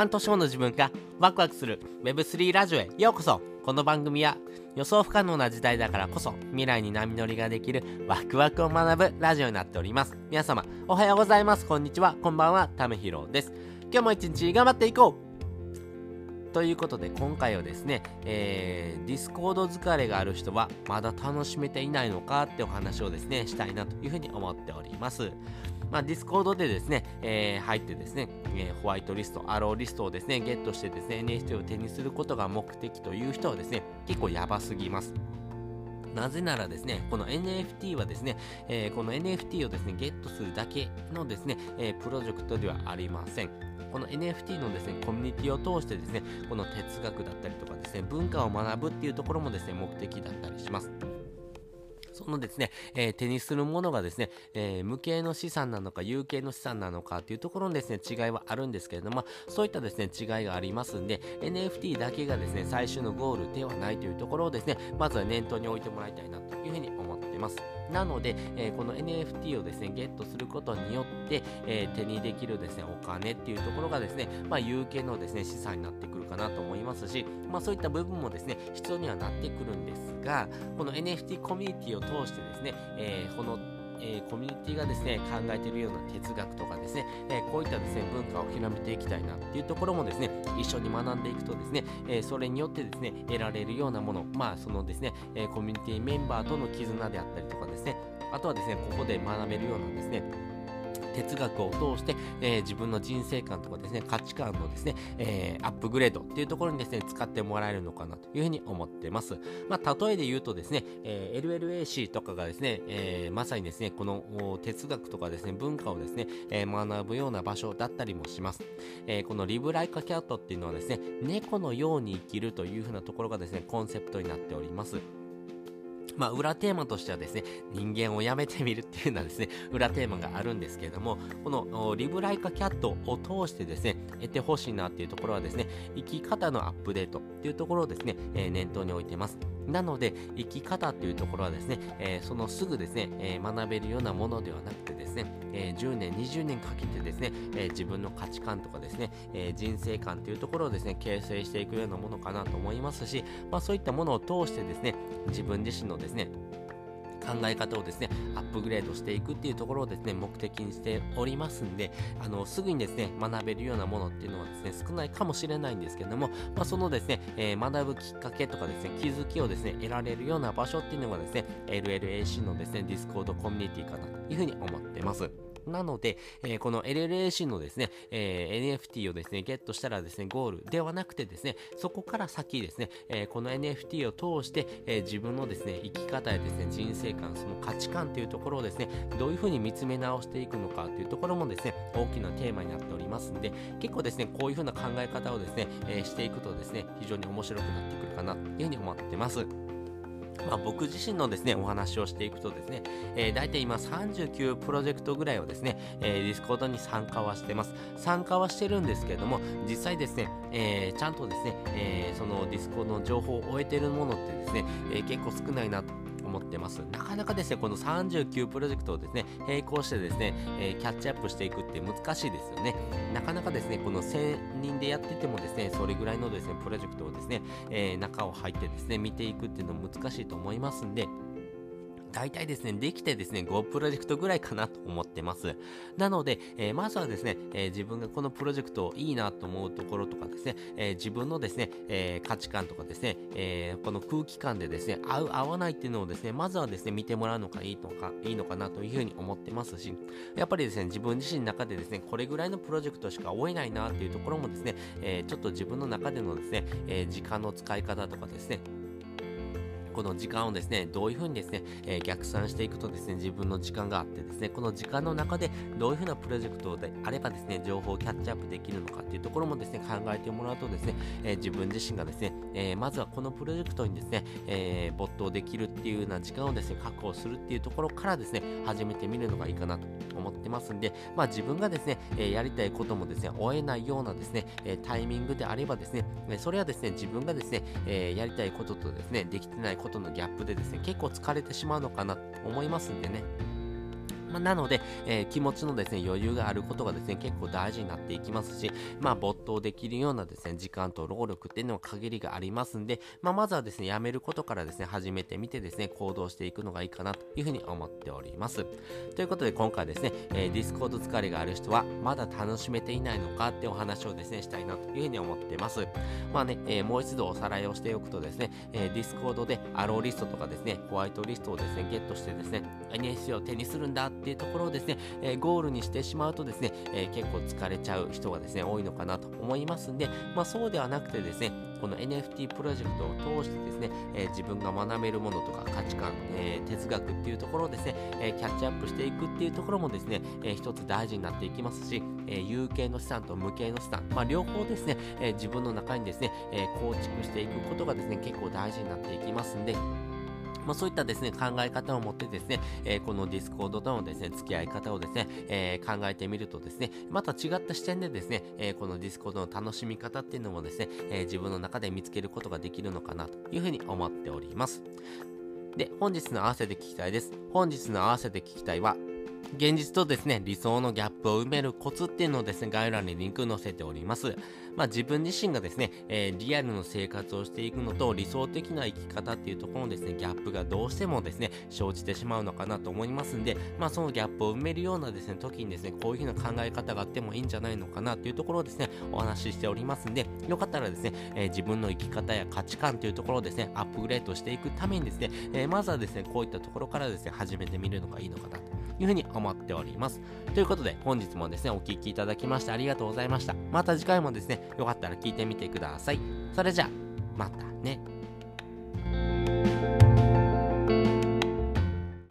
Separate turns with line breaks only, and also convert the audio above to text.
半年後の自分がワクワクする Web3 ラジオへようこそこの番組は予想不可能な時代だからこそ未来に波乗りができるワクワクを学ぶラジオになっております。皆様おはようございます。こんにちは。こんばんは。ためひろです。今日も一日頑張っていこうということで今回はですね、えー、 Discord 疲れがある人はまだ楽しめていないのかってお話をですねしたいなというふうに思っております。まあ、 Discord でですね、えー、入ってですね、えー、ホワイトリスト、アローリストをですね、ゲットしてですね、NFT を手にすることが目的という人はですね、結構やばすぎます。なぜならですね、この NFT はですね、えー、この NFT をですね、ゲットするだけのですね、えー、プロジェクトではありません。この NFT のですね、コミュニティを通してですね、この哲学だったりとかですね、文化を学ぶっていうところもですね、目的だったりします。そのですね、えー、手にするものがですね、えー、無形の資産なのか有形の資産なのかというところのですね、違いはあるんですけれども、そういったですね、違いがありますんで、NFT だけがですね、最終のゴールではないというところをですね、まずは念頭に置いてもらいたいなというふうに思っています。なので、えー、この NFT をですね、ゲットすることによって、えー、手にできるですね、お金っていうところがですね、まあ、有形のですね、資産になってくるかなと思いますし、まあ、そういった部分もですね、必要にはなってくるんですが、この NFT コミュニティを通してですね、えー、このえー、コミュニティがですね考えているような哲学とかですね、え、こういったですね文化を広めていきたいなっていうところもですね一緒に学んでいくとですね、え、それによってですね得られるようなものまあそのですね、えコミュニティメンバーとの絆であったりとかですねあとはですねここで学べるようなですね哲学を通して、えー、自分の人生観とかですね、価値観のですね、えー、アップグレードっていうところにですね、使ってもらえるのかなというふうに思ってます。まあ、例えで言うとですね、えー、LLAC とかがですね、えー、まさにですね、この哲学とかですね、文化をですね、えー、学ぶような場所だったりもします。えー、このリブライカキャットっていうのはですね、猫のように生きるというふうなところがですね、コンセプトになっております。まあ、裏テーマとしてはですね、人間をやめてみるっていうのはですね、裏テーマがあるんですけれども、このリブライカキャットを通してですね、得てほしいなっていうところはですね、生き方のアップデートっていうところをですね、えー、念頭に置いています。なので、生き方っていうところはですね、えー、そのすぐですね、えー、学べるようなものではなくてですね、えー、10年、20年かけてですね、え自分の価値観とかですね、え人生観というところをですね、形成していくようなものかなと思いますし、まあそういったものを通してですね、自分自身のですね、考え方をですね、アップグレードしていくっていうところをですね、目的にしておりますんで、あの、すぐにですね、学べるようなものっていうのはですね、少ないかもしれないんですけども、まあ、そのですね、えー、学ぶきっかけとかですね、気づきをですね、得られるような場所っていうのがですね、LLAC のですね、 Discord コミュニティかなというふうに思ってます。なので、えー、この LLAC のですね、えー、NFT をですね、ゲットしたらですね、ゴールではなくてですね、そこから先ですね、えー、この NFT を通して、え自分のですね、生き方やですね、人生観、その価値観というところをですね、どういうふうに見つめ直していくのかというところもですね、大きなテーマになっておりますんで、結構ですね、こういうふうな考え方をですね、していくとですね、非常に面白くなってくるかなというふうに思ってます。まあ、僕自身のですね、お話をしていくとですね、えー、大体今39プロジェクトぐらいをですね、えー、 Discord に参加はしてます。参加はしてるんですけれども、実際ですね、えー、ちゃんとですね、えー、その Discord の情報を追えてるものってですね、えー、結構少ないなと思ってます。なかなかですね、この39プロジェクトをですね、並行してですね、えー、キャッチアップしていくって難しいですよね。なかなかですね、この1000人でやっててもですね、それぐらいのですね、プロジェクトをですね、えー、中を入ってですね、見ていくっていうの難しいと思いますんで、大体ですね、できてですね、5プロジェクトぐらいかなと思ってます。なので、えー、まずはですね、えー、自分がこのプロジェクトいいなと思うところとかですね、えー、自分のですね、え価値観とかですね、えこの空気感でですね、合う合わないっていうのをですね、まずはですね、見てもらうのがいいのか、いいのかなというふうに思ってますし、やっぱりですね、自分自身の中でですね、これぐらいのプロジェクトしか追えないなっていうところもですね、えちょっと自分の中でのですね、え時間の使い方とかですね、この時間をですね、どういうふうにですね、えー、逆算していくとですね、自分の時間があってですね、この時間の中でどういうふうなプロジェクトであればですね、情報をキャッチアップできるのかっていうところもですね、考えてもらうとですね、えー、自分自身がですね、えー、まずはこのプロジェクトにですね、え没頭できるっていうような時間をですね、確保するっていうところからですね、始めてみるのがいいかなと思ってますんで、まあ自分がですね、えやりたいこともですね、追えないようなですね、えタイミングであればですね、それはですね、自分がですね、えやりたいこととですね、できてないことのギャップでですね、結構疲れてしまうのかなと思いますんでね。まあ、なので、えー、気持ちのですね、余裕があることがですね、結構大事になっていきますし、まあ、没頭できるようなですね、時間と労力っていうのは限りがありますんで、まあ、まずはですね、やめることからですね、始めてみてですね、行動していくのがいいかなというふうに思っております。ということで、今回ですね、えー、 Discord 疲れがある人は、まだ楽しめていないのかってお話をですね、したいなというふうに思ってます。まあね、えー、もう一度おさらいをしておくとですね、えー、 Discord で allowlist とかですね、ホワイトリストをですね、ゲットしてですね、 NFT を手にするんだってっていうところをですね、えー、ゴールにしてしまうとですね、えー、結構疲れちゃう人がですね、多いのかなと思いますんで、まあそうではなくてですね、この NFT プロジェクトを通してですね、えー、自分が学べるものとか価値観、えー、哲学っていうところをですね、えー、キャッチアップしていくっていうところもですね、えー、一つ大事になっていきますし、えー、有形の資産と無形の資産、まあ両方ですね、えー、自分の中にですね、えー、構築していくことがですね、結構大事になっていきますんで、まあ、そういったですね、考え方を持ってですね、えー、この Discord とのですね、付き合い方をですね、えー、考えてみるとですね、また違った視点でですね、えー、この Discord の楽しみ方っていうのもですね、え自分の中で見つけることができるのかなというふうに思っております。で、本日の合わせて聞きたいです。本日の合わせて聞きたいは、現実とですね、理想のギャップを埋めるコツっていうのをですね、概要欄にリンク載せております。まあ自分自身がですね、えー、リアルの生活をしていくのと理想的な生き方っていうところのですね、ギャップがどうしてもですね、生じてしまうのかなと思いますんで、まあそのギャップを埋めるようなですね、時にですね、こういうふうな考え方があってもいいんじゃないのかなっていうところをですね、お話ししておりますんで、よかったらですね、えー、自分の生き方や価値観というところをですね、アップグレードしていくためにですね、えー、まずはですね、こういったところからですね、始めてみるのがいいのかなというふうに思っております。ということで、本日もですね、お聴きいただきましてありがとうございました。また次回もですね、よかったら聞いてみてください。それじゃあ、またね。